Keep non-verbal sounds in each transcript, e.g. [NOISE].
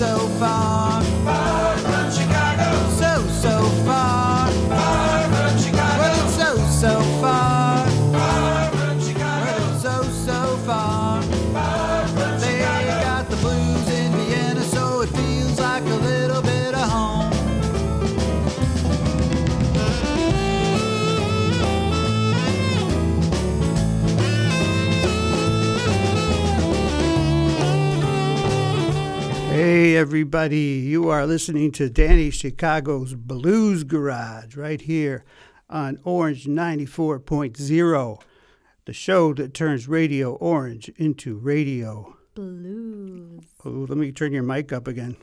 so far. Everybody, you are listening to Danny Chicago's Blues Garage right here on Orange 94.0, the show that turns Radio Orange into radio. Blues. Oh, let me turn your mic up again.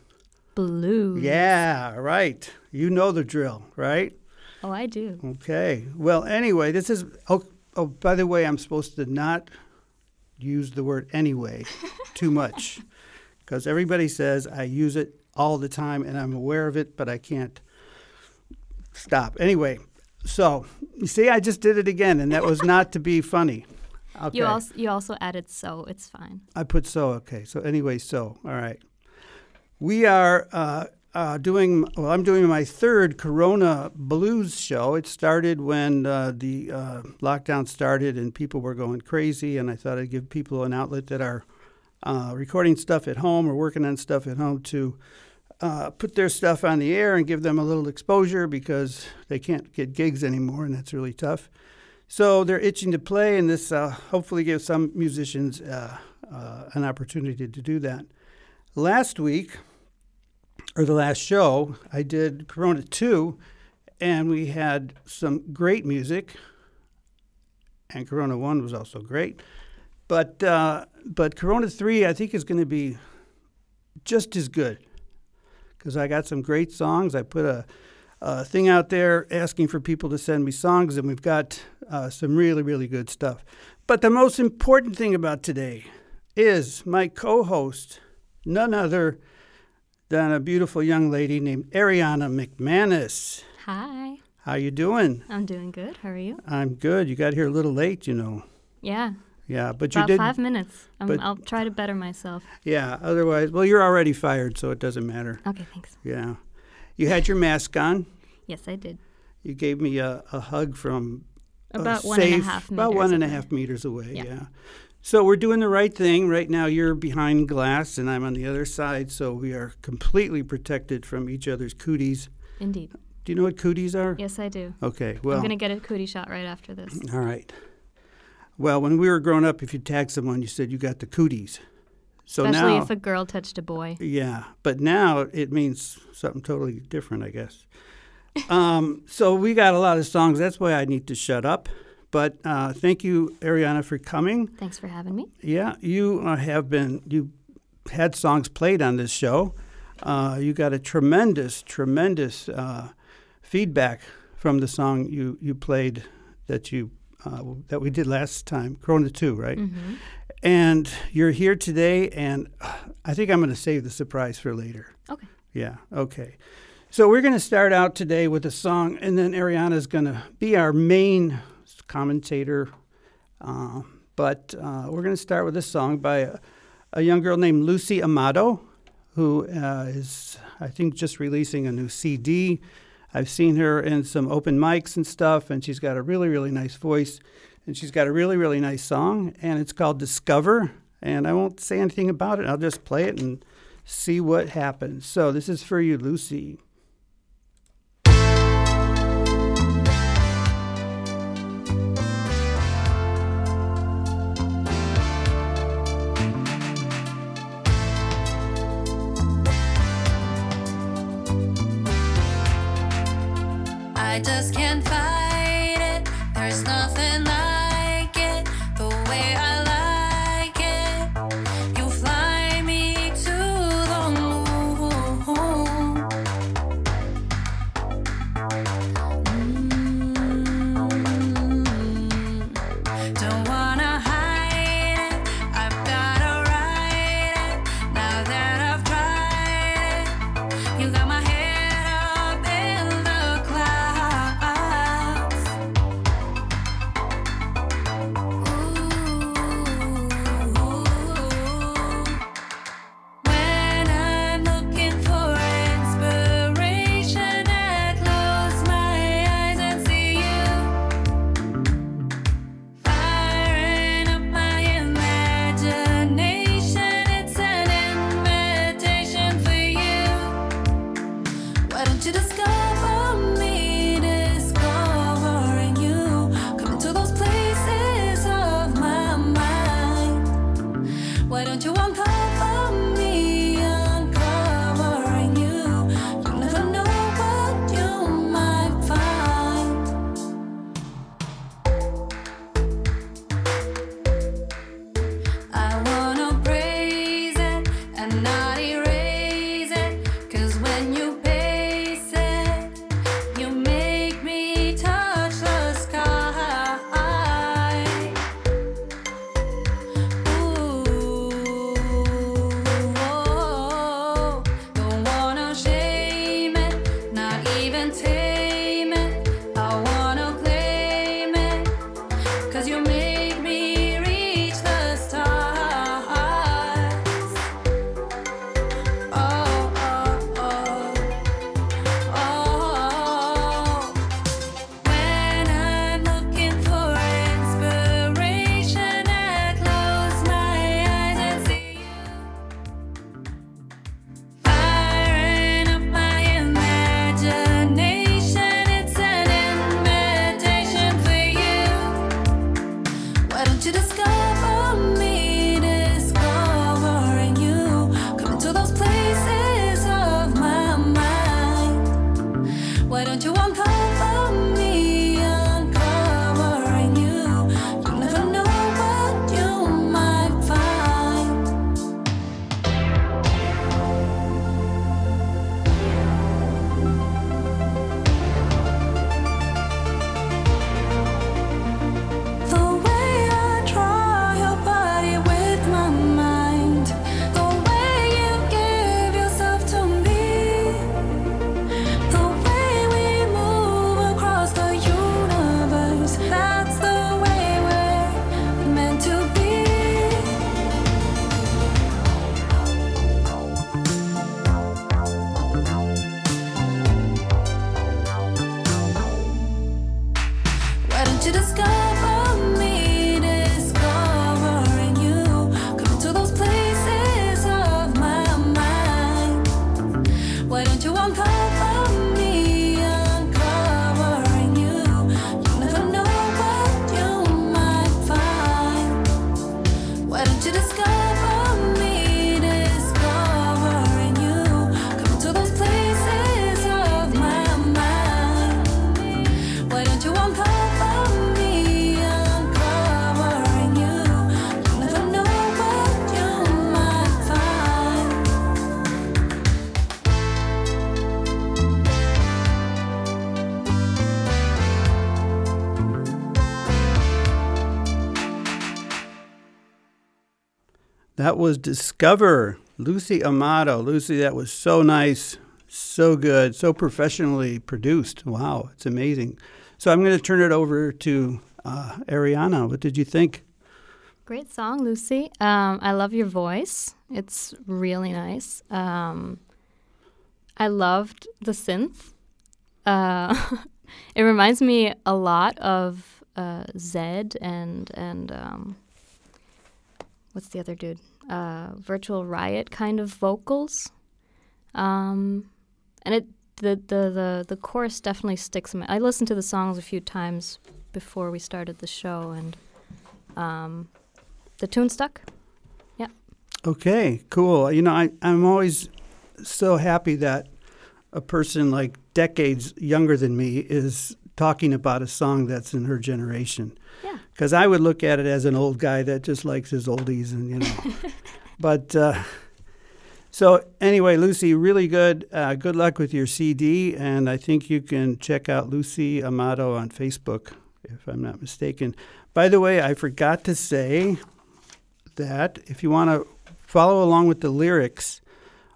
Blues. Yeah, right. You know the drill, right? Oh, I do. Okay. Well, anyway, this is. Oh, oh by the way, I'm supposed to not use the word anyway [LAUGHS] too much because everybody says I use it all the time and I'm aware of it, but I can't stop. Anyway, so you see, I just did it again, and that was not to be funny. [LAUGHS] Okay. You also you also added so. It's fine. I put so. Okay. So anyway, so all right. We are uh, uh, doing. Well, I'm doing my third Corona Blues show. It started when uh, the uh, lockdown started and people were going crazy, and I thought I'd give people an outlet that are uh, recording stuff at home or working on stuff at home to. Uh, put their stuff on the air and give them a little exposure because they can't get gigs anymore, and that's really tough. So they're itching to play, and this uh, hopefully gives some musicians uh, uh, an opportunity to do that. Last week, or the last show, I did Corona 2, and we had some great music, and Corona 1 was also great. But, uh, but Corona 3, I think, is going to be just as good because I got some great songs. I put a uh, thing out there asking for people to send me songs, and we've got uh, some really, really good stuff. But the most important thing about today is my co-host, none other than a beautiful young lady named Ariana McManus. Hi. How you doing? I'm doing good. How are you? I'm good. You got here a little late, you know. Yeah. Yeah, but About you did. five minutes. Um, but- I'll try to better myself. Yeah. Otherwise, well, you're already fired, so it doesn't matter. Okay, thanks. Yeah. You had your mask on. Yes, I did. You gave me a, a hug from About one and a safe- half About meters one and a half meters away. Yeah. Yeah. So we're doing the right thing right now. You're behind glass, and I'm on the other side, so we are completely protected from each other's cooties. Indeed. Do you know what cooties are? Yes, I do. Okay. Well. I'm gonna get a cootie shot right after this. all right. Well, when we were growing up, if you tagged someone, you said you got the cooties. So Especially now, if a girl touched a boy. Yeah, but now it means something totally different, I guess. um, so we got a lot of songs. That's why I need to shut up. But uh, thank you, Ariana, for coming. Thanks for having me. Yeah, you uh, have been you had songs played on this show. Uh, you got a tremendous, tremendous uh, feedback from the song you you played that you uh, that we did last time, Corona Two, right? hmm And you're here today, and I think I'm going to save the surprise for later. Okay. Yeah, okay. So we're going to start out today with a song, and then Ariana is going to be our main commentator. Uh, but uh, we're going to start with a song by a, a young girl named Lucy Amato, who uh, is, I think, just releasing a new CD. I've seen her in some open mics and stuff, and she's got a really, really nice voice. And she's got a really, really nice song, and it's called Discover. And I won't say anything about it, I'll just play it and see what happens. So this is for you, Lucy. Just can't fight Was Discover, Lucy Amato. Lucy, that was so nice, so good, so professionally produced. Wow, it's amazing. So I'm going to turn it over to uh, Ariana. What did you think? Great song, Lucy. Um, I love your voice. It's really nice. Um, I loved the synth. Uh, [LAUGHS] it reminds me a lot of uh, Zedd and and um, what's the other dude? Uh, Virtual Riot kind of vocals. Um, and it the, the the the chorus definitely sticks. In my, I listened to the songs a few times before we started the show, and um, the tune stuck. Yeah. Okay, cool. You know, I, I'm always so happy that a person like decades younger than me is talking about a song that's in her generation. Yeah. Because I would look at it as an old guy that just likes his oldies and, you know. [LAUGHS] but uh, so, anyway, Lucy, really good. Uh, good luck with your CD. And I think you can check out Lucy Amato on Facebook, if I'm not mistaken. By the way, I forgot to say that if you want to follow along with the lyrics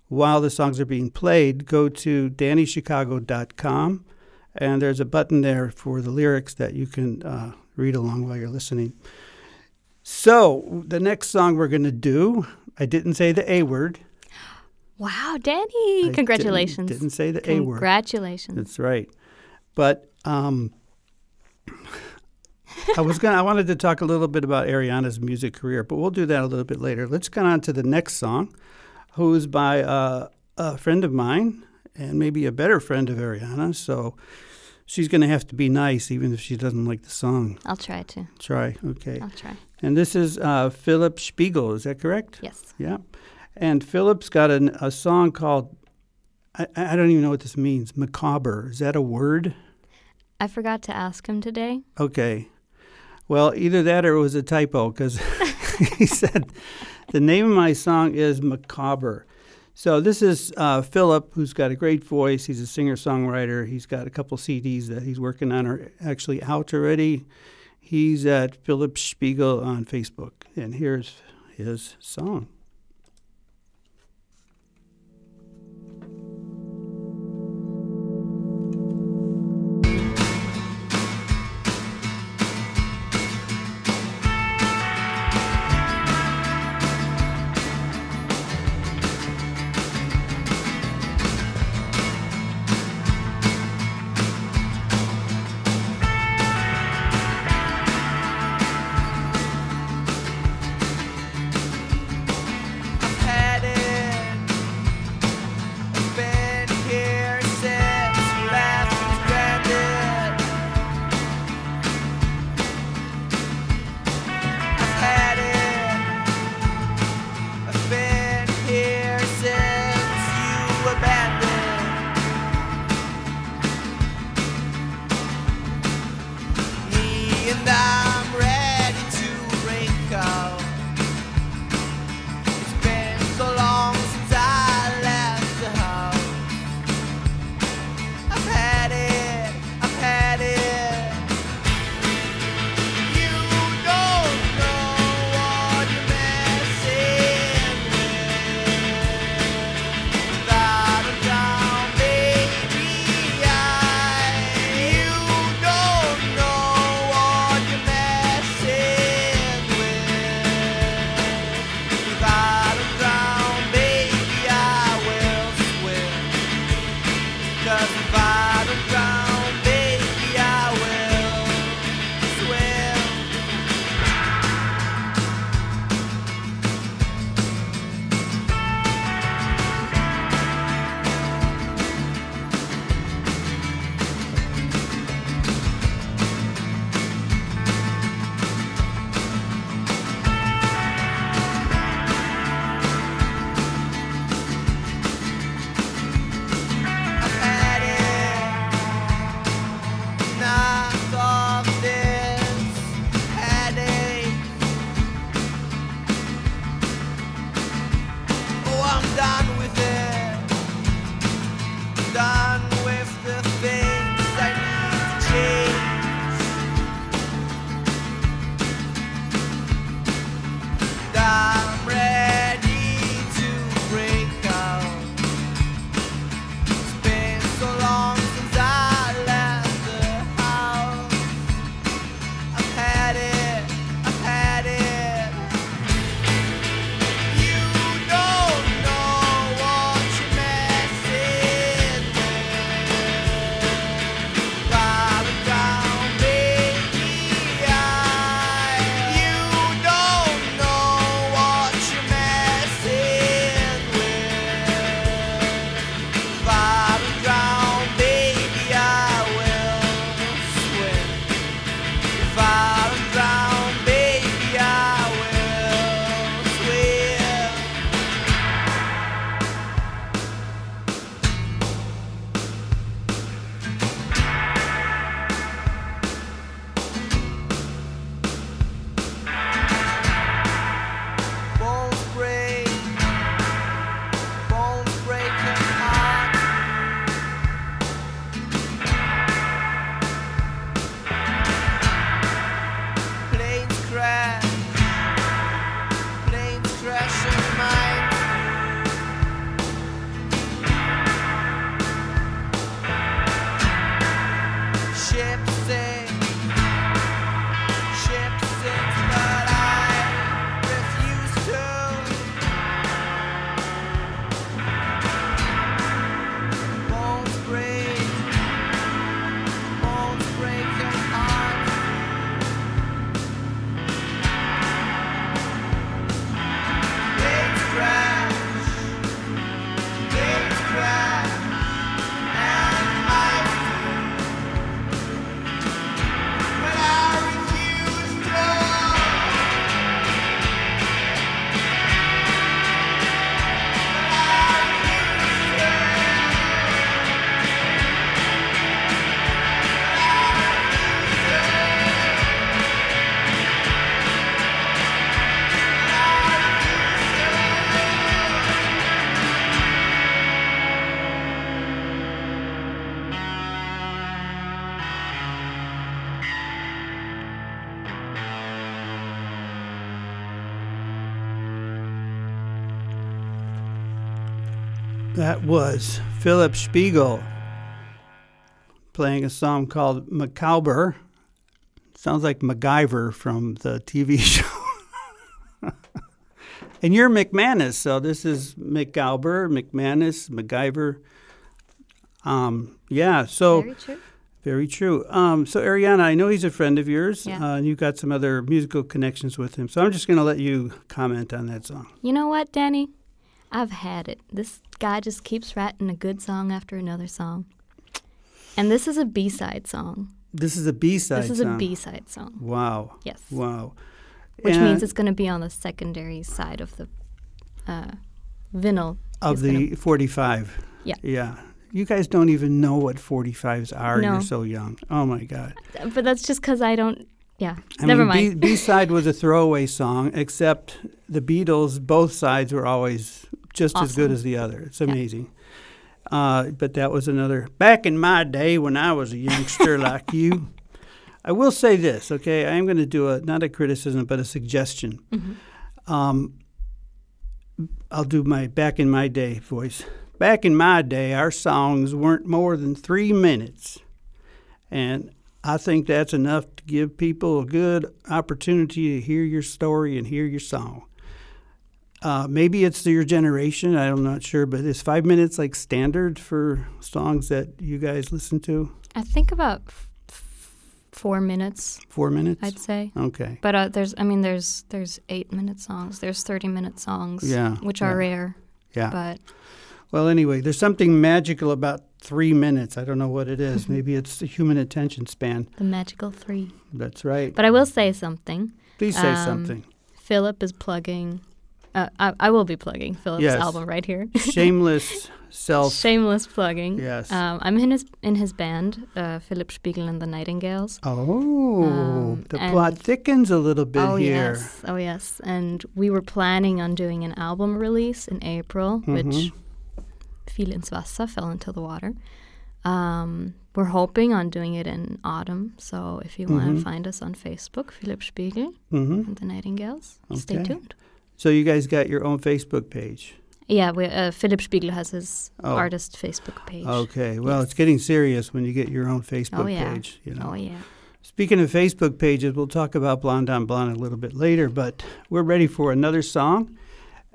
while the songs are being played, go to dannychicago.com and there's a button there for the lyrics that you can uh, read along while you're listening. So, the next song we're going to do, I didn't say the A word. Wow, I Danny! didn't- Congratulations. Didn't, say the A word. Congratulations. That's right. But um, [LAUGHS] I was gonna. I wanted to talk a little bit about Ariana's music career, but we'll do that a little bit later. Let's get on to the next song, who's by uh, a friend of mine and maybe a better friend of Ariana. So she's going to have to be nice, even if she doesn't like the song. I'll try to. Try, okay. I'll try. And this is uh, Philip Spiegel, is that correct? Yes. Yeah. And Philip's got an, a song called, I, I don't even know what this means, macabre. Is that a word? I forgot to ask him today. Okay. Well, either that or it was a typo because [LAUGHS] he said the name of my song is Macabre. So this is uh, Philip, who's got a great voice. He's a singer songwriter. He's got a couple CDs that he's working on are actually out already. He's at Philip Spiegel on Facebook, and here's his song. That was Philip Spiegel playing a song called MacCowber. Sounds like MacGyver from the TV [LAUGHS] show. and you're McManus, so this is McGalber, McManus, MacGyver. Um, yeah, so Very true. very true. Um, so Ariana, I know he's a friend of yours, Yeah. uh, and you've got some other musical connections with him. So I'm just going to let you comment on that song. You know what, Danny? I've had it. This guy just keeps writing a good song after another song. And this is a B-side song. This is a B-side This is song. a B-side song. Wow. Yes. Wow. Which And means it's going to be on the secondary side of the uh, vinyl. of the 45. Yeah. Yeah. You guys don't even know what 45s are. No. You're so young. Oh my God. But that's just because I don't. Yeah. I Never mean, mind. B side was a throwaway song, except the Beatles, both sides were always just as good as the other. It's Yeah. amazing. Uh, but that was another. Back in my day when I was a youngster [LAUGHS] like you, I will say this, okay? I am going to do a, not a criticism, but a suggestion. Mhm. Um, I'll do my back in my day voice. Back in my day, our songs weren't more than three minutes. And I think that's enough to give people a good opportunity to hear your story and hear your song. Uh, maybe it's your generation, I'm not sure, but is five minutes like standard for songs that you guys listen to? I think about f- four minutes, Four minutes? I'd say. Okay. But uh, there's, I mean, there's there's eight minute songs. There's thirty minute songs. Yeah, Which are yeah. rare. Yeah. But Well, anyway, there's something magical about three minutes. I don't know what it is. [LAUGHS] Maybe it's the human attention span. the magical three. That's right. But I will say something. Please say um, something. Philip is plugging. Uh, I, I will be plugging Philip's Yes. album right here. [LAUGHS] Shameless self. Shameless plugging. Yes. Um, I'm in his in his band, uh, Philip Spiegel and the Nightingales. Oh, Um, the plot thickens a little bit oh here. yes, oh yes. And we were planning on doing an album release in April, which Mhm. fiel ins Wasser, fell into the water. Um, we're hoping on doing it in autumn. So if you want Mhm. to find us on Facebook, Philip Spiegel hmm and the Nightingales, stay tuned. So you guys got your own Facebook page. Yeah, we, uh, Philip Spiegel has his Oh. artist Facebook page. Okay. Well, Yes. it's getting serious when you get your own Facebook Oh, yeah. page. You know. Oh yeah. Speaking of Facebook pages, we'll talk about Blonde on Blonde a little bit later, but we're ready for another song.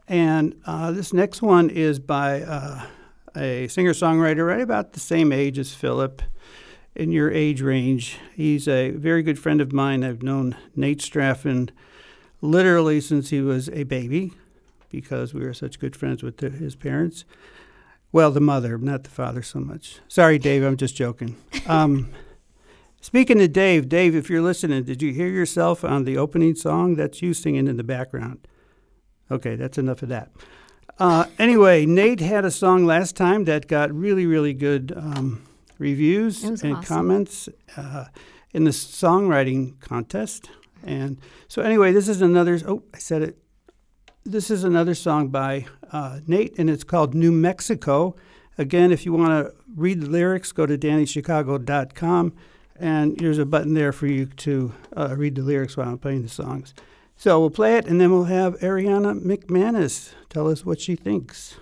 And uh, this next one is by uh, a singer songwriter right about the same age as Philip, in your age range. He's a very good friend of mine. I've known Nate Straffen literally since he was a baby because we were such good friends with the, his parents. Well, the mother, not the father so much. Sorry, Dave, I'm just joking. [LAUGHS] Um, Speaking to Dave, Dave, if you're listening, did you hear yourself on the opening song? That's you singing in the background. Okay, that's enough of that. Uh, anyway, Nate had a song last time that got really, really good um, reviews and awesome. comments uh, in the songwriting contest. And so, anyway, this is another. Oh, I said it. This is another song by uh, Nate, and it's called New Mexico. Again, if you want to read the lyrics, go to DannyChicago.com, and there's a button there for you to uh, read the lyrics while I'm playing the songs. So we'll play it, and then we'll have Ariana McManus tell us what she thinks.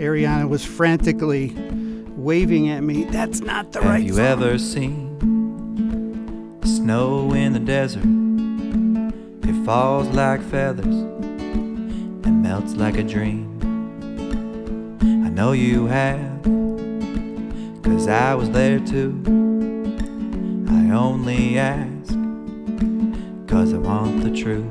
Ariana was frantically waving at me. That's not the Have right Have you song. ever seen snow in the desert? It falls like feathers and melts like a dream. I know you have, cause I was there too. I only ask, cause I want the truth.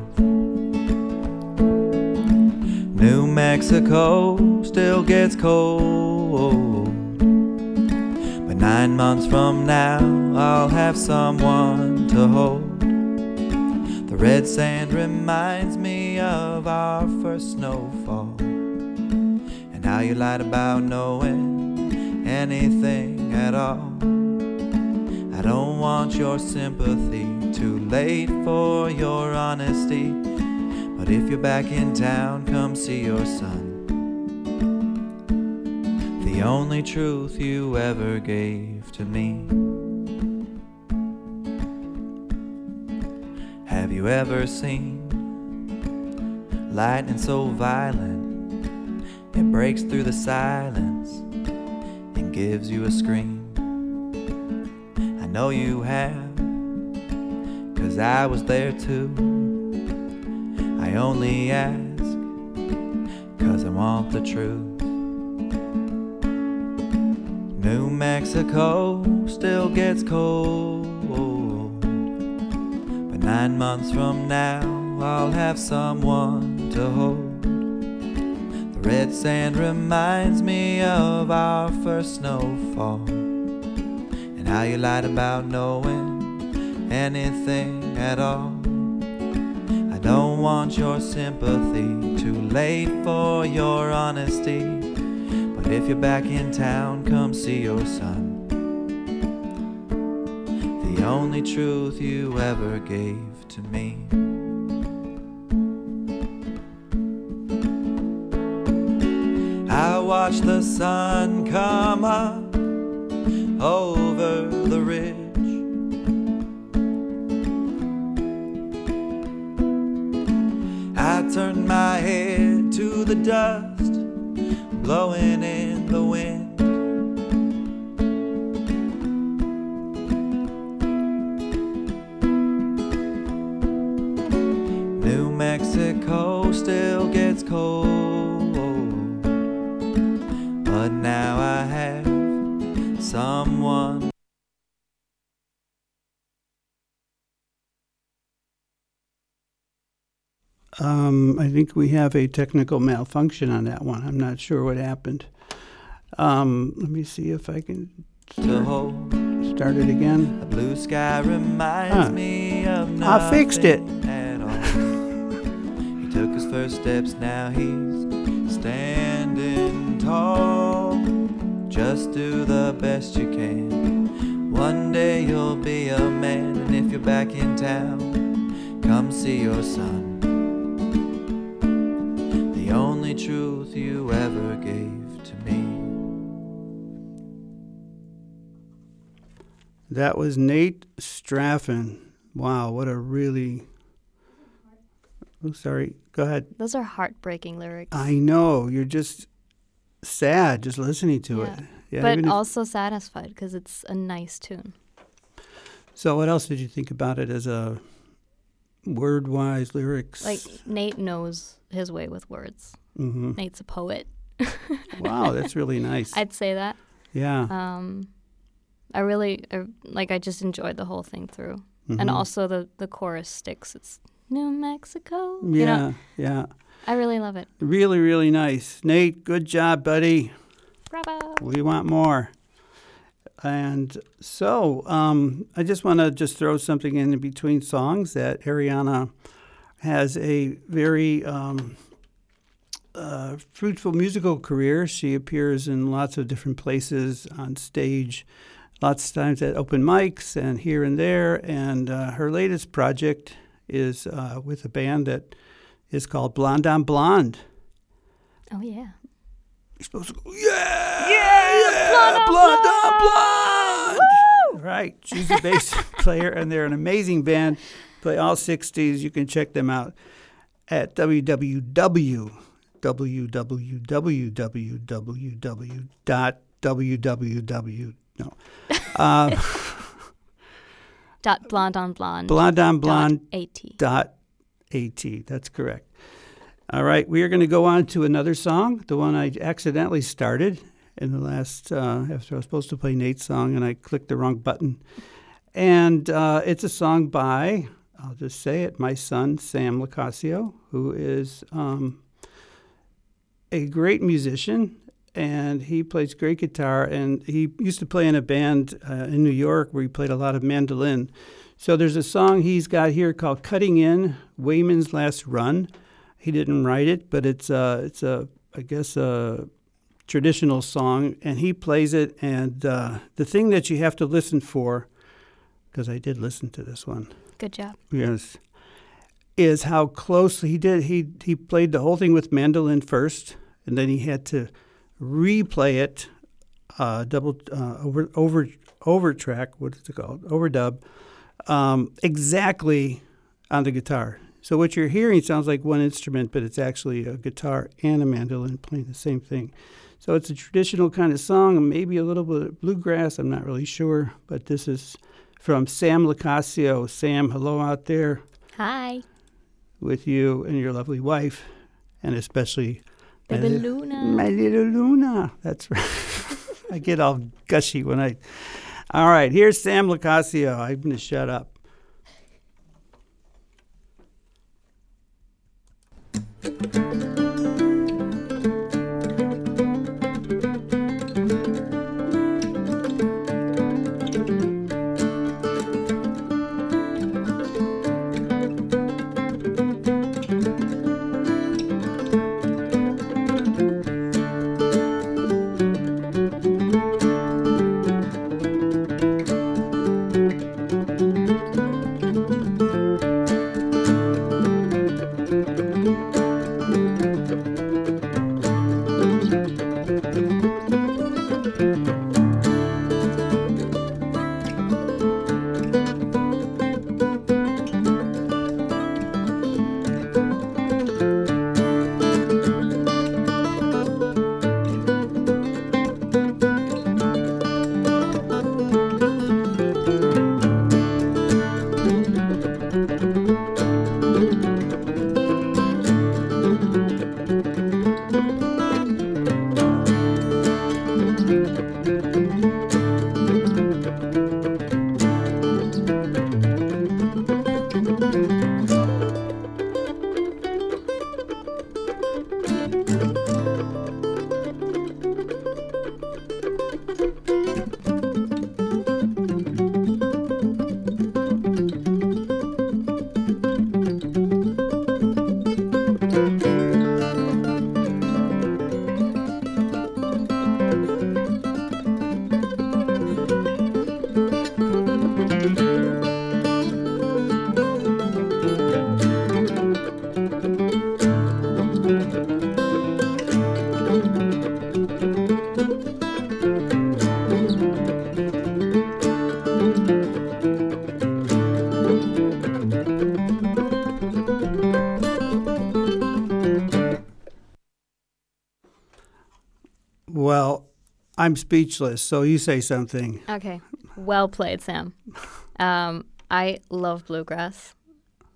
New Mexico still gets cold. But nine months from now, I'll have someone to hold. The red sand reminds me of our first snowfall. And how you lied about knowing anything at all. I don't want your sympathy, too late for your honesty. But if you're back in town, come see your son. the only truth you ever gave to me. Have you ever seen lightning so violent it breaks through the silence and gives you a scream? I know you have, cause I was there too. I only ask, cause I want the truth. New Mexico still gets cold. But nine months from now, I'll have someone to hold. The red sand reminds me of our first snowfall. And how you lied about knowing anything at all. Want your sympathy, too late for your honesty. But if you're back in town, come see your son. The only truth you ever gave to me. I watch the sun come up over the ridge. Dust blowing in Um, I think we have a technical malfunction on that one. I'm not sure what happened. Um, let me see if I can start it again. A blue sky reminds Huh. me of I fixed it. He took his first steps, now he's standing tall. Just do the best you can. One day you'll be a man, and if you're back in town, come see your son. Truth you ever gave to me. That was Nate Straffen. Wow, what a really. Oh, sorry. Go ahead. Those are heartbreaking lyrics. I know you're just sad just listening to it. Yeah. Yeah. but even if- also satisfied because it's a nice tune. so, what else did you think about it as a word-wise lyrics? Like Nate knows his way with words. Hmm Nate's a poet. [LAUGHS] Wow, that's really nice. I'd say that. yeah. Um, I really I, like. I just enjoyed the whole thing through, and mhm. also the the chorus sticks. It's New Mexico. Yeah, You know, yeah. I really love it. Really, really nice. Nate, good job, buddy. Bravo. We want more. And so, um, I just want to just throw something in between songs that Ariana has a very um, uh, fruitful musical career. She appears in lots of different places on stage, lots of times at open mics and here and there. And uh, her latest project is uh, with a band that is called Blonde on Blonde. Oh yeah. You're supposed to go, yeah, yeah, yeah Blonde on blonde on Blonde! blonde. Right. She's a bass [LAUGHS] player, and they're an amazing band. Play all 60s. You can check them out at www. Www. dot www. No. [LAUGHS] Uh, Dot blonde on blonde. blonde on blonde Dot at. dot at. That's correct. All right, we are going to go on to another song, the one I accidentally started in the last uh, after I was supposed to play Nate's song, and I clicked the wrong button. And uh, it's a song by I'll just say it, my son Sam Lacasio, who is um, a great musician. And he plays great guitar, and he used to play in a band uh, in New York where he played a lot of mandolin. So there's a song he's got here called "Cutting In," Wayman's Last Run. He didn't write it, but it's a, it's a, I guess a traditional song, and he plays it. And uh, the thing that you have to listen for, because I did listen to this one, Good job. yes, is how close he did. He he played the whole thing with mandolin first, and then he had to replay it uh, double uh, over over over track. What is it called? Overdub. Um, exactly on the guitar. So what you're hearing sounds like one instrument, but it's actually a guitar and a mandolin playing the same thing. So it's a traditional kind of song, maybe a little bit of bluegrass. I'm not really sure, but this is from Sam Lacasio. Sam, hello out there Hi, with you and your lovely wife, and especially my baby li- Luna. My little Luna. That's right. [LAUGHS] I get all gushy when I. All right, here's Sam Lacasio. I'm going to shut up. I'm speechless, so you say something. Okay, well played, Sam. Um, I love bluegrass.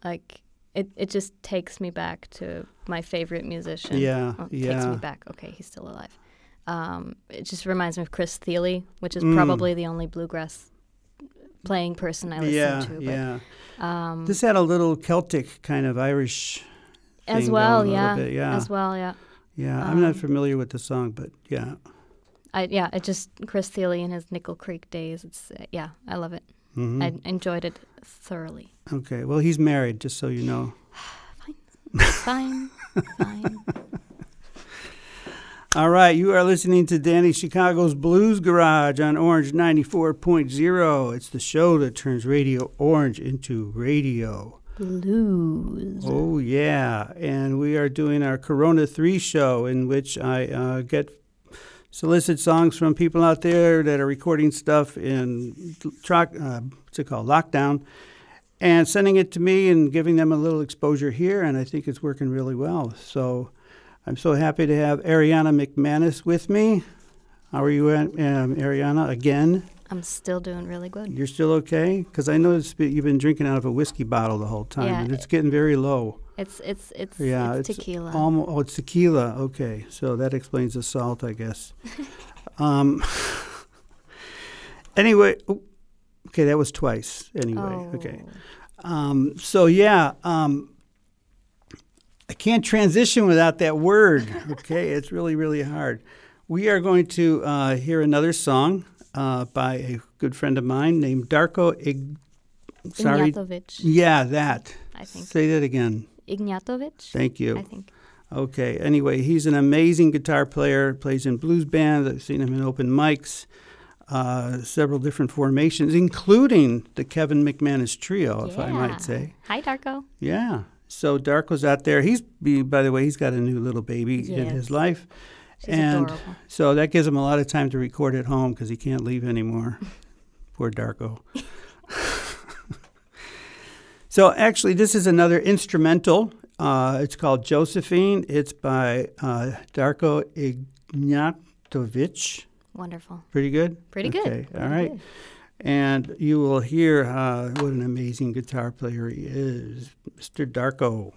Like it, it just takes me back to my favorite musician. Yeah, Oh, Takes yeah. me back. Okay, he's still alive. Um, it just reminds me of Chris Thile, which is Mm. probably the only bluegrass playing person I listen yeah, to. But, yeah. Um, This had a little Celtic kind of Irish as well, yeah, bit, yeah. as well, yeah. Yeah, I'm not Um, familiar with the song, but yeah. I yeah, it just Chris Thile in his Nickel Creek days. It's uh, yeah, I love it. Mhm. I enjoyed it thoroughly. Okay, well, he's married, just so you know. [SIGHS] Fine, fine, fine. [LAUGHS] All right, you are listening to Danny Chicago's Blues Garage on Orange 94.0. It's the show that turns Radio Orange into radio. Blues. Oh, yeah. And we are doing our Corona 3 show, in which I uh, get solicit songs from people out there that are recording stuff in, truck, uh, what's it called, lockdown, and sending it to me and giving them a little exposure here. And I think it's working really well. So I'm so happy to have Ariana McManus with me. How are you, um, Ariana? Again, I'm still doing really good. you're still okay? Because I noticed you've been drinking out of a whiskey bottle the whole time, Yeah, and it's getting very low. It's it's it's Yeah, it's, it's tequila. Almo- oh, it's tequila. Okay, so that explains the salt, I guess. [LAUGHS] um, [LAUGHS] anyway, oh, okay, that was twice. Anyway, okay. Oh. Um, so yeah, um, I can't transition without that word. [LAUGHS] Okay, it's really really hard. We are going to uh, hear another song uh, by a good friend of mine named Darko Ig. Sorry, Ignatovic, yeah, that. I think. Say that again. Ignatovic. Thank you. I think. Okay. Anyway, he's an amazing guitar player. Plays in blues bands. I've seen him in open mics, uh, several different formations, including the Kevin McManus Trio, if I might say. Hi, Darko. Yeah. So Darko's out there. He's, by the way, he's got a new little baby in his life, She's and adorable. so that gives him a lot of time to record at home because he can't leave anymore. [LAUGHS] Poor Darko. [LAUGHS] so actually, this is another instrumental. Uh, it's called Josephine. It's by uh, Darko Ignatovic. Wonderful. Pretty good. Pretty good. Okay, all right. good. And you will hear uh, what an amazing guitar player he is, Mr. Darko.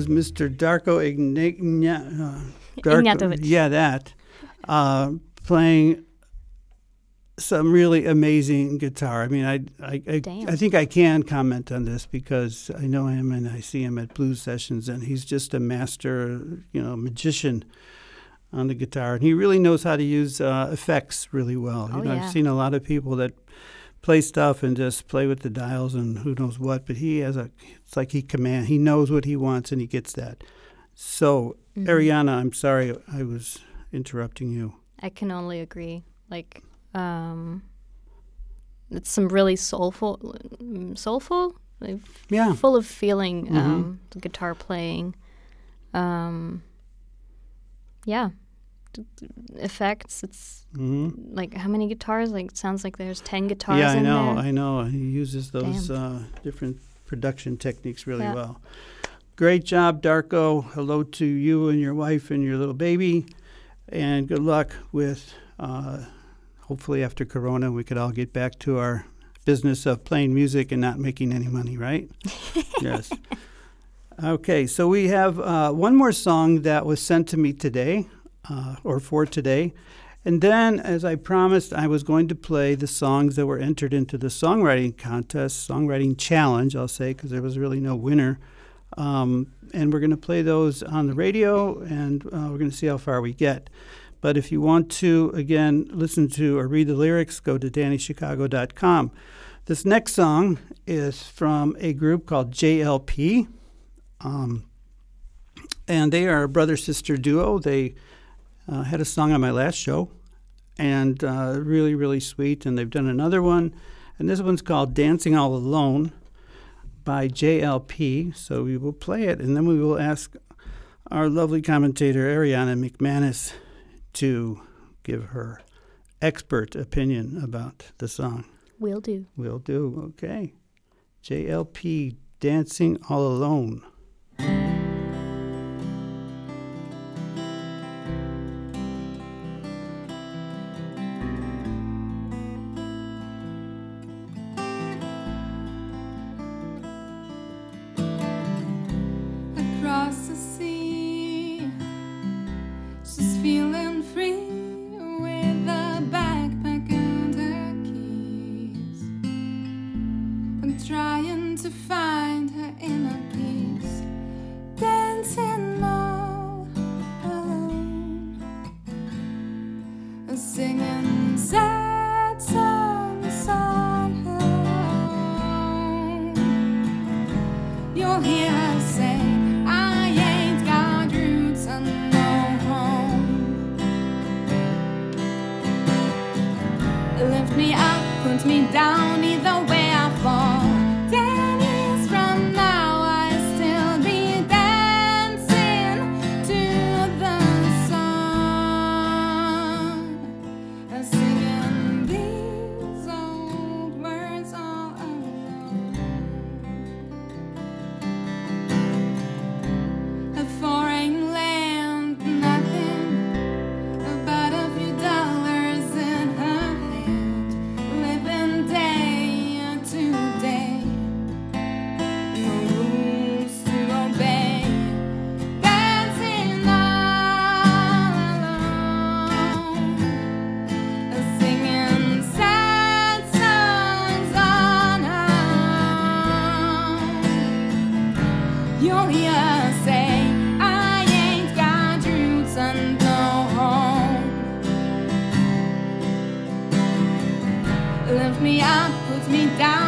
Was Mr. Darko Igna- uh, Darko-. Yeah, that. Uh, playing some really amazing guitar. I mean, I, I, I, I think I can comment on this because I know him and I see him at blues sessions, and he's just a master, you know, magician on the guitar, and he really knows how to use uh, effects really well. Oh, you know, yeah. I've seen a lot of people that play stuff and just play with the dials and who knows what, but he has a. It's like he command. He knows what he wants and he gets that. So, Mhm. Ariana, I'm sorry I was interrupting you. I can only agree. Like, um, it's some really soulful, soulful, like, Yeah. full of feeling. Mhm. Um, the guitar playing, um, yeah, effects. It's hmm like how many guitars? Like, it sounds like there's ten guitars. Yeah, I know. there. I know. He uses those uh, different production techniques really Yeah. well. Great job, Darko. Hello to you and your wife and your little baby. And good luck with, uh, hopefully, after Corona, we could all get back to our business of playing music and not making any money, right? [LAUGHS] yes. Okay, so we have uh, one more song that was sent to me today, uh, or for today. And then, as I promised, I was going to play the songs that were entered into the songwriting contest, songwriting challenge, I'll say, because there was really no winner. Um, and we're going to play those on the radio, and uh, we're going to see how far we get. But if you want to, again, listen to or read the lyrics, go to DannyChicago.com. This next song is from a group called JLP. Um, and they are a brother sister duo. They uh, had a song on my last show, and uh, really, really sweet. And they've done another one, and this one's called Dancing All Alone by JLP. So we will play it, and then we will ask our lovely commentator, Ariana McManus, to give her expert opinion about the song. Will do. Will do. Okay. JLP Dancing All Alone. You'll hear say, I ain't got roots and no home. Lift me up, put me down,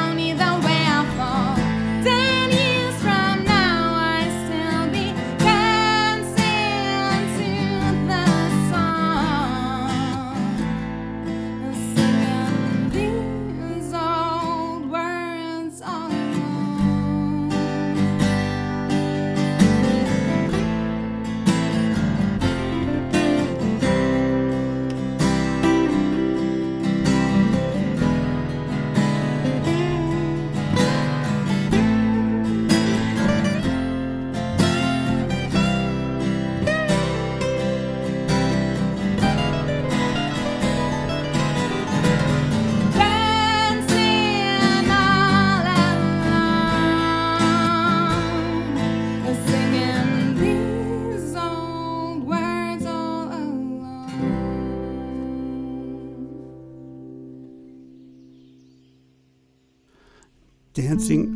Dancing.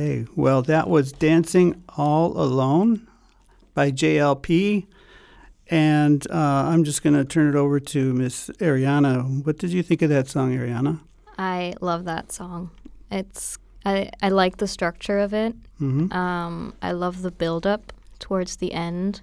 Okay, well, that was Dancing All Alone by JLP. And uh, I'm just going to turn it over to Miss Ariana. What did you think of that song, Ariana? I love that song. It's I, I like the structure of it. Mm-hmm. Um, I love the build up towards the end,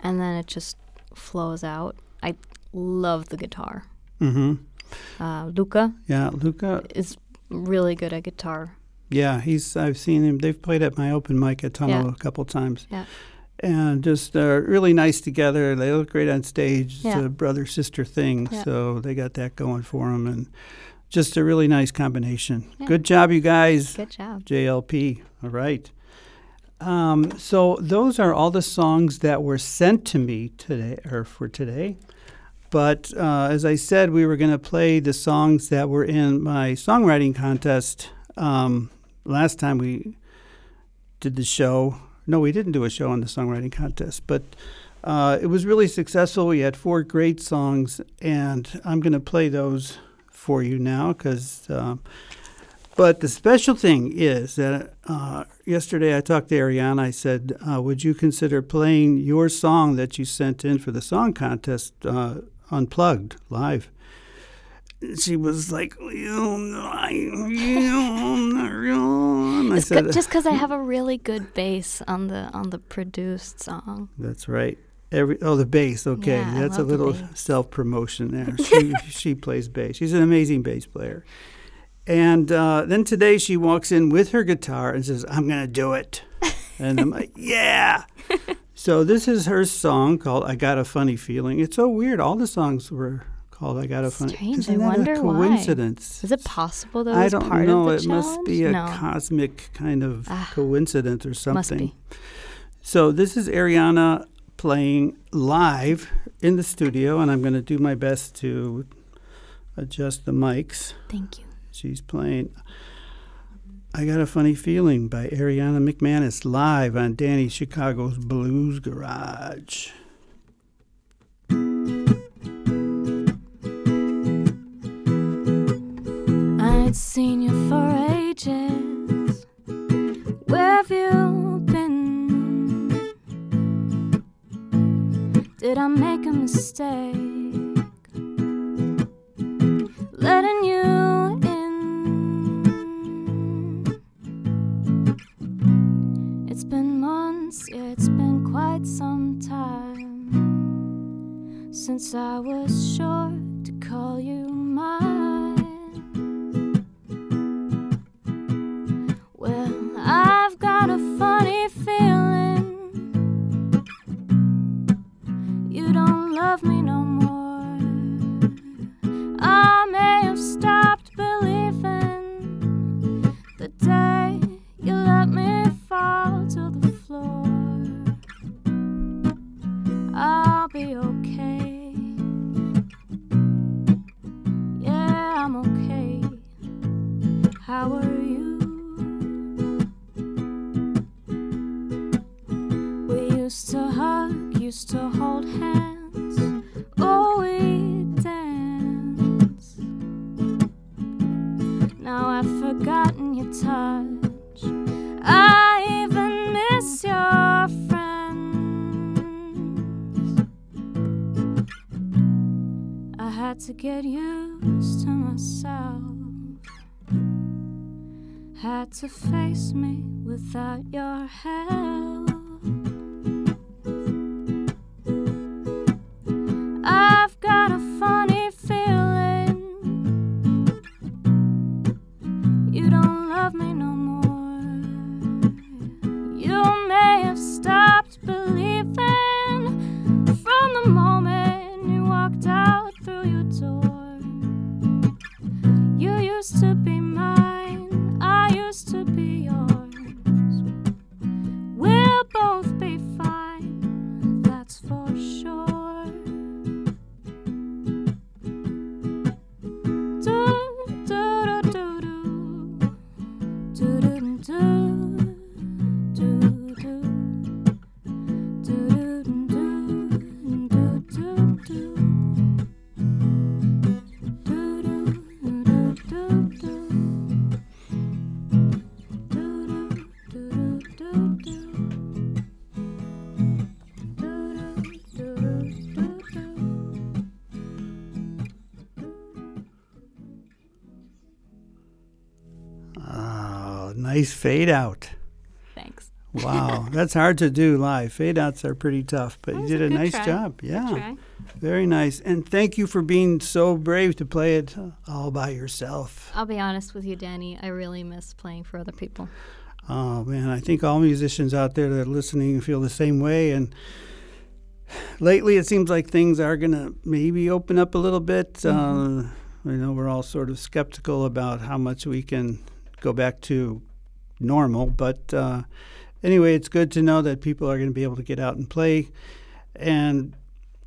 and then it just flows out. I love the guitar. Mm-hmm. Uh, Luca Yeah, Luca. is really good at guitar. Yeah, he's. I've seen him. They've played at my open mic at Tunnel Yeah. a couple times. Yeah. And just uh, really nice together. They look great on stage. It's Yeah. a brother sister thing, Yeah. so they got that going for them, and just a really nice combination. Yeah. Good job, you guys. Good job. JLP. All right. Um, so those are all the songs that were sent to me today, or for today. But uh, as I said, we were going to play the songs that were in my songwriting contest um, last time we did the show. No, we didn't do a show on the songwriting contest, but uh, it was really successful. We had four great songs, and I'm going to play those for you now because. Um, but the special thing is that uh, yesterday I talked to Ariana. I said, uh, "Would you consider playing your song that you sent in for the song contest uh, unplugged live?" She was like, "You know, I, you know," I It's said, just because I have a really good bass on the on the produced song. "That's right." Every oh, the bass. Okay, Yeah, that's a little self promotion there. [LAUGHS] She she plays bass. She's an amazing bass player. And uh, then today she walks in with her guitar and says, "I'm gonna do it," [LAUGHS] and I'm like, "Yeah." so this is her song called "I Got a Funny Feeling." It's so weird. All the songs were called "I Got a Funny." Strange. Isn't I that wonder a why. coincidence? Is it possible that I don't part know. it must be a no. cosmic kind of Ah, coincidence or something. Must be. So this is Ariana playing live in the studio, and I'm going to do my best to adjust the mics. Thank you. She's playing I Got a Funny Feeling by Ariana McManus live on Danny Chicago's Blues Garage. I ain't seen you for ages. Where have you been? Did I make a mistake? Letting you in. It's been months, yeah, it's been quite some time since I was sure to call you mine. Feeling you don't love me no more. I may have stopped believing the day you let me fall to the floor. I'll be okay. Yeah, I'm okay. How are used to hug, used to hold hands. Oh, we dance. Now I've forgotten your touch. I even miss your friends. I had to get used to myself. Had to face me without your help. Fade out. Thanks. Wow, that's hard to do live. Fade outs are pretty tough, but you did a a nice try. job. Yeah, very nice. And thank you for being so brave to play it uh, all by yourself. I'll be honest with you, Danny. I really miss playing for other people. Oh man, I think all musicians out there that are listening feel the same way. And lately, it seems like things are gonna maybe open up a little bit. Uh, you know, we're all sort of skeptical about how much we can go back to normal. But uh, anyway, it's good to know that people are going to be able to get out and play, and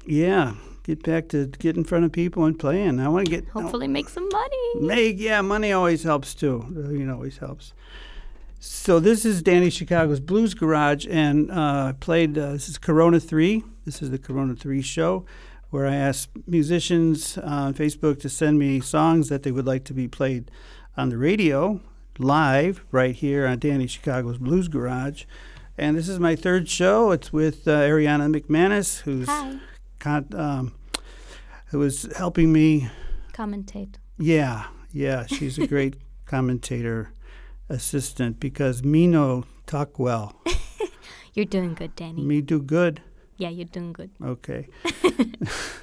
yeah, get back to get in front of people and playing. I want to get Hopefully, make some money. Make yeah, money always helps too. You know, always helps. So this is Danny Chicago's Blues Garage, and uh, played. Uh, this is Corona Three. This is the Corona Three show, where I ask musicians uh, on Facebook to send me songs that they would like to be played on the radio live right here on Danny Chicago's Blues Garage. And this is my third show. It's with uh, Ariana McManus, who's con- um, who is helping me Commentate. yeah, yeah, she's a great [LAUGHS] commentator assistant because me no talk well. [LAUGHS] You're doing good, Danny. Me do good. Yeah, you're doing good. Okay. [LAUGHS]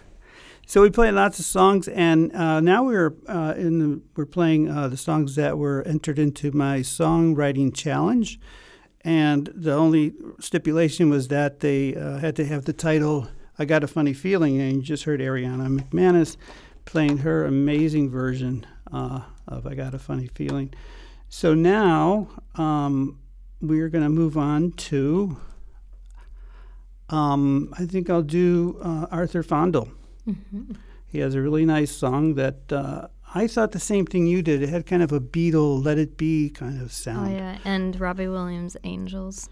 so we played lots of songs, and uh, now we're uh, in the, we're playing uh, the songs that were entered into my songwriting challenge, and the only stipulation was that they uh, had to have the title "I Got a Funny Feeling," and you just heard Ariana McManus playing her amazing version uh, of "I Got a Funny Feeling." So now um, we're going to move on to. Um, I think I'll do uh, Arthur Fondle. Hmm He has a really nice song that uh, I thought the same thing you did. It had kind of a Beatle, Let It Be kind of sound. Oh yeah, and Robbie Williams' "Angels."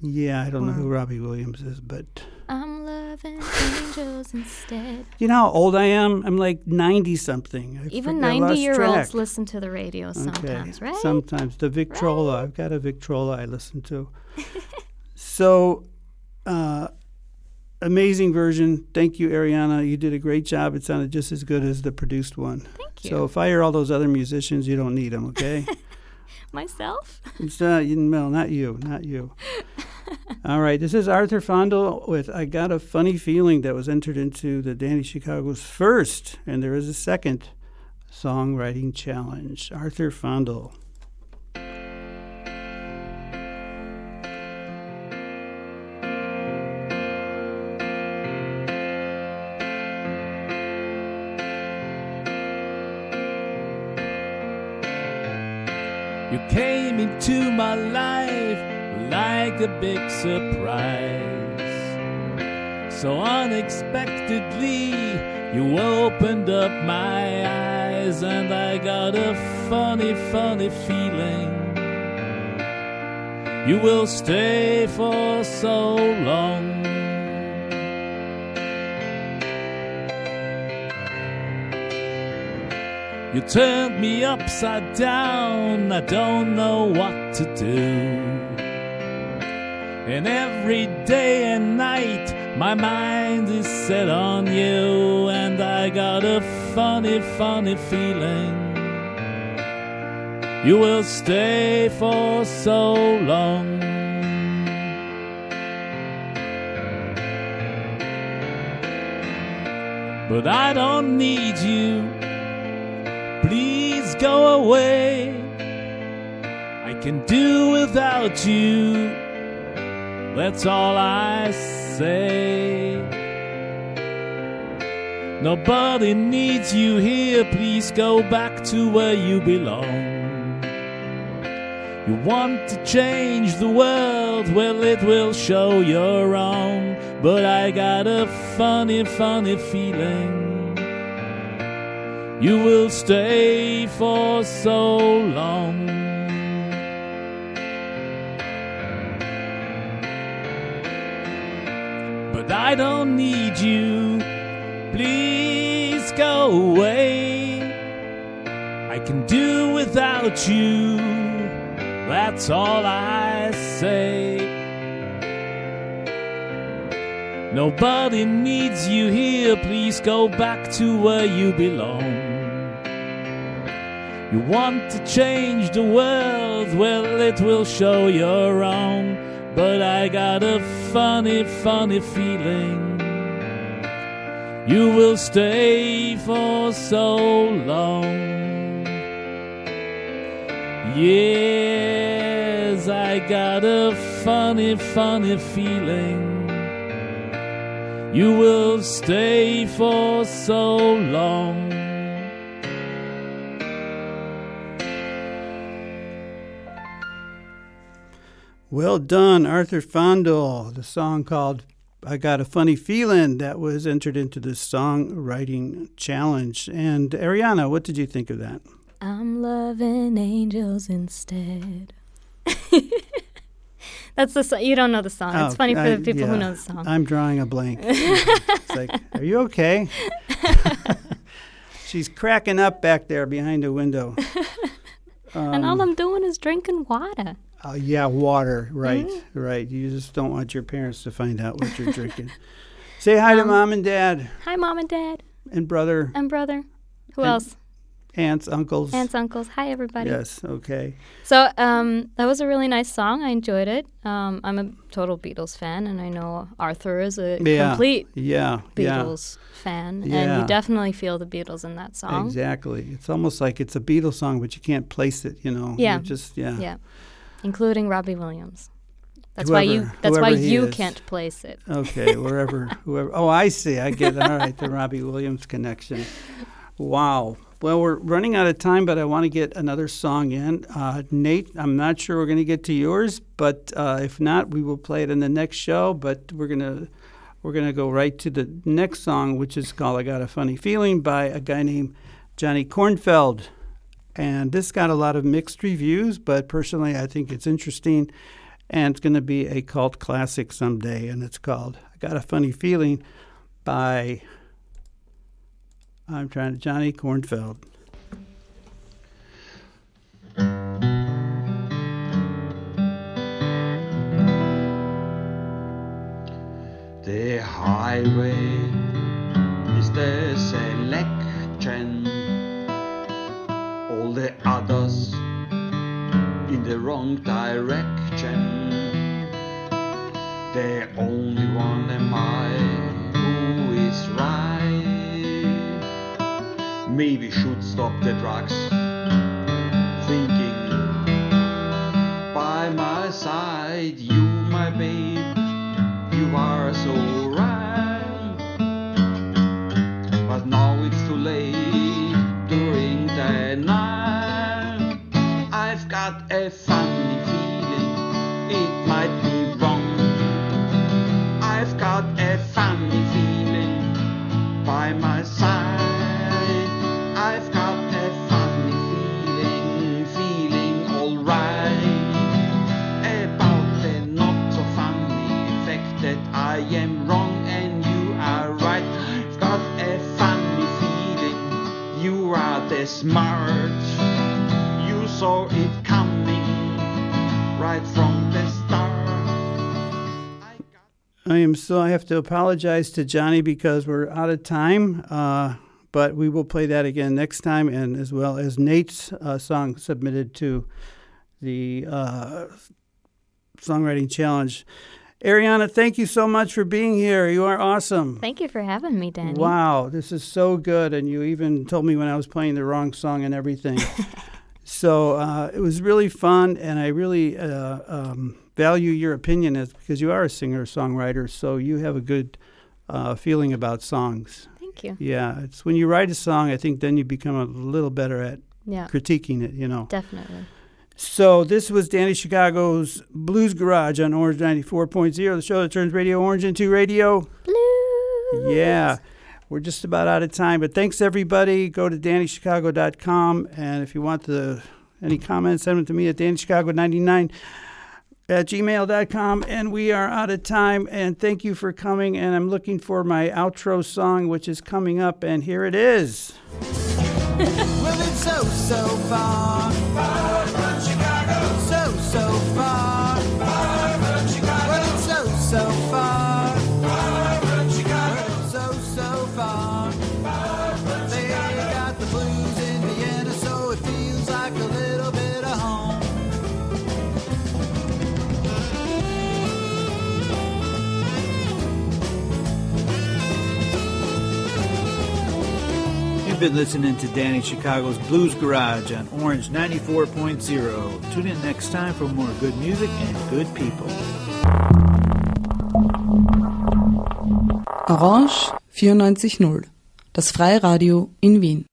Yeah, I don't know who Robbie Williams is, but I'm loving angels instead. you know how old I am? I'm like 90 something. I Even forget- I lost ninety-year-olds listen to the radio sometimes, right? Sometimes the Victrola. I've got a Victrola I listen to. [LAUGHS] so, uh, amazing version. Thank you, Ariana. You did a great job. It sounded just as good as the produced one. Thank you. So fire all those other musicians. You don't need them, okay? [LAUGHS] Myself. [LAUGHS] it's uh, you- no, not you, not you. [LAUGHS] all right, this is Arthur Fondle with "I Got a Funny Feeling" that was entered into the Danny Chicago's first, and there is a second songwriting challenge. Arthur Fondle. A big surprise. So unexpectedly, you opened up my eyes, and I got a funny, funny feeling. You will stay for so long. You turned me upside down, I don't know what to do. And every day and night, my mind is set on you, and I got a funny, funny feeling. You will stay for so long. But I don't need you please go away. I can do without you. That's all I say. Nobody needs you here. Please go back to where you belong. You want to change the world, well, it will show you're wrong. But I got a funny, funny feeling you will stay for so long. But I don't need you, please go away. I can do without you, that's all I say. Nobody needs you here, please go back to where you belong. You want to change the world, well, it will show you're wrong. But I got a funny, funny feeling you will stay for so long. Yes, I got a funny, funny feeling you will stay for so long. Well done, Arthur Fondel. The song called I Got a Funny Feeling that was entered into the songwriting challenge. And Ariana, what did you think of that? I'm loving angels instead. [LAUGHS] That's the song. You don't know the song. it's Oh, funny for I- the people yeah. who know the song. I'm drawing a blank. [LAUGHS] it's like, are you okay? [LAUGHS] She's cracking up back there behind the window. and all um, I'm doing is drinking water. Oh, yeah, water. Right, Mm-hmm. right. You just don't want your parents to find out what you're drinking. [LAUGHS] Say hi to Um, mom and dad Hi, mom and dad and brother, and brother. Who And else? aunts, uncles. Aunts, uncles. Hi, everybody. Yes, okay. So um, that was a really nice song. I enjoyed it. Um, I'm a total Beatles fan, and I know Arthur is a Yeah. complete Yeah, yeah. Beatles fan, and you definitely feel the Beatles in that song. Exactly. It's almost like it's a Beatles song, but you can't place it, you know. Yeah. You just, yeah. Yeah, including Robbie Williams. That's why you. That's why you is. can't place it. Okay, wherever, [LAUGHS] whoever. Oh, I see. I get it. All right, the Robbie Williams connection. Wow. Well, we're running out of time, but I want to get another song in. Uh, Nate, I'm not sure we're going to get to yours, but uh, if not, we will play it in the next show. But we're gonna we're gonna go right to the next song, which is called "I Got a Funny Feeling" by a guy named Johnny Kornfeld. And this got a lot of mixed reviews, but personally, I think it's interesting, and it's going to be a cult classic someday. And it's called "I Got a Funny Feeling" by I'm trying to Johnny Kornfeld. The highway All the others in the wrong direction. The only one am I who is right. Maybe should stop the drugs. Thinking by my side, you, my babe you are so saw it coming right from the start. I got I am so I have to apologize to Johnny because we're out of time. Uh, but we will play that again next time, and as well as Nate's uh, song submitted to the uh, songwriting challenge. Ariana, thank you so much for being here. You are awesome. Thank you for having me, Danny. Wow, this is so good. And you even told me when I was playing the wrong song and everything. [LAUGHS] so uh, it was really fun, and I really uh, um, value your opinion as because you are a singer songwriter, so you have a good uh, feeling about songs. Thank you. Yeah, it's when you write a song, I think then you become a little better at Yeah, critiquing it, you know. definitely. So this was Danny Chicago's Blues Garage on Orange 94.0, the show that turns Radio Orange into radio. Blue. Yeah. We're just about out of time, but thanks everybody. Go to DannyChicago.com, and if you want the any comments, send them to me at DannyChicago99 at gmail.com. And we are out of time, and thank you for coming. And I'm looking for my outro song, which is coming up, and here it is. [LAUGHS] Well, it's so, so far. Far been listening to Danny Chicago's Blues Garage on Orange 94.0. Tune in next time for more good music and good people. Orange 94.0, das Freiradio in Wien.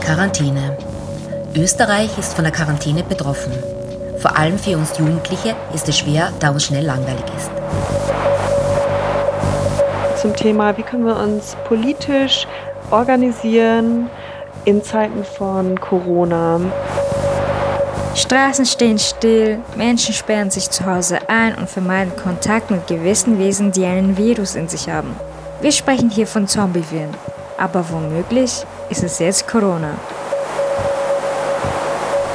Quarantäne. Österreich ist von der Quarantäne betroffen. Vor allem für uns Jugendliche ist es schwer, da uns schnell langweilig ist. Zum Thema, wie können wir uns politisch organisieren in Zeiten von Corona. Straßen stehen still, Menschen sperren sich zu Hause ein und vermeiden Kontakt mit gewissen Wesen, die einen Virus in sich haben. Wir sprechen hier von Zombie-Viren, aber womöglich ist es jetzt Corona.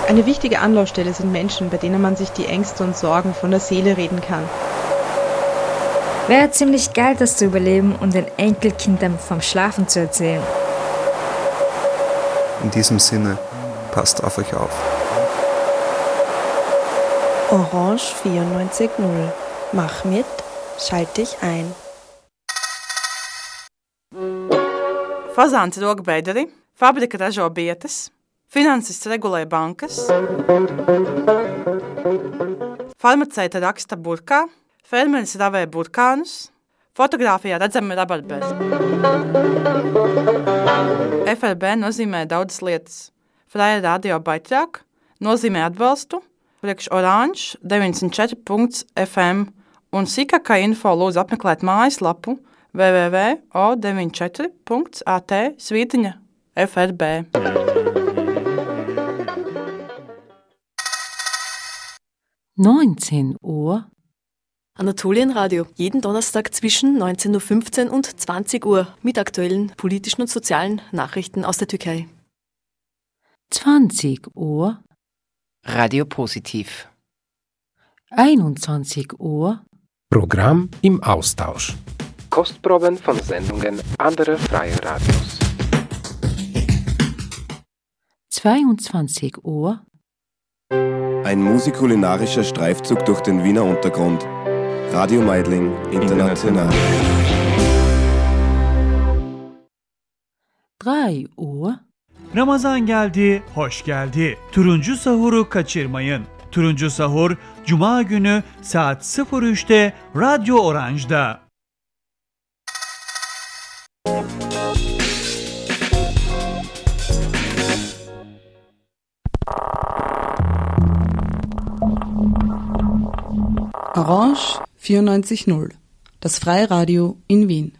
Eine wichtige Anlaufstelle sind Menschen, bei denen man sich die Ängste und Sorgen von der Seele reden kann. Wäre ziemlich geil, das zu überleben und den Enkelkindern vom Schlafen zu erzählen. In diesem Sinne, passt auf euch auf. Orange 94.0. Mach mit, schalt dich ein. Fazāns rok bederi, fabrika ražo bietes, finansists regulē bankas, farmaceita raksta burkā, fermeris ravē burkānus, fotografijā redzami rabarberi. FRB nozīmē daudzas lietas. Fraja radio baitrāk nozīmē atbalstu, priekš Orange 94.fm un sīkākā info lūdzu apmeklēt mājaslapu www.o94.at svītiņa FRB. Neunzehn Uhr. Anatolienradio. Jeden Donnerstag zwischen 19.15 Uhr und 20 Uhr mit aktuellen politischen und sozialen Nachrichten aus der Türkei. 20 Uhr. Radio Positiv. 21 Uhr. Programm im Austausch. Kostproben von Sendungen anderer freier Radios. 22 Uhr. Ein musikulinarischer Streifzug durch den Wiener Untergrund. Radio Meidling International. 3 Uhr. Ramazan geldi, hoş geldi. Turuncu sahuru kaçırmayın. Turuncu sahur Cuma günü saat 03'te Radyo Orange'da. 94.0, das Freiradio in Wien.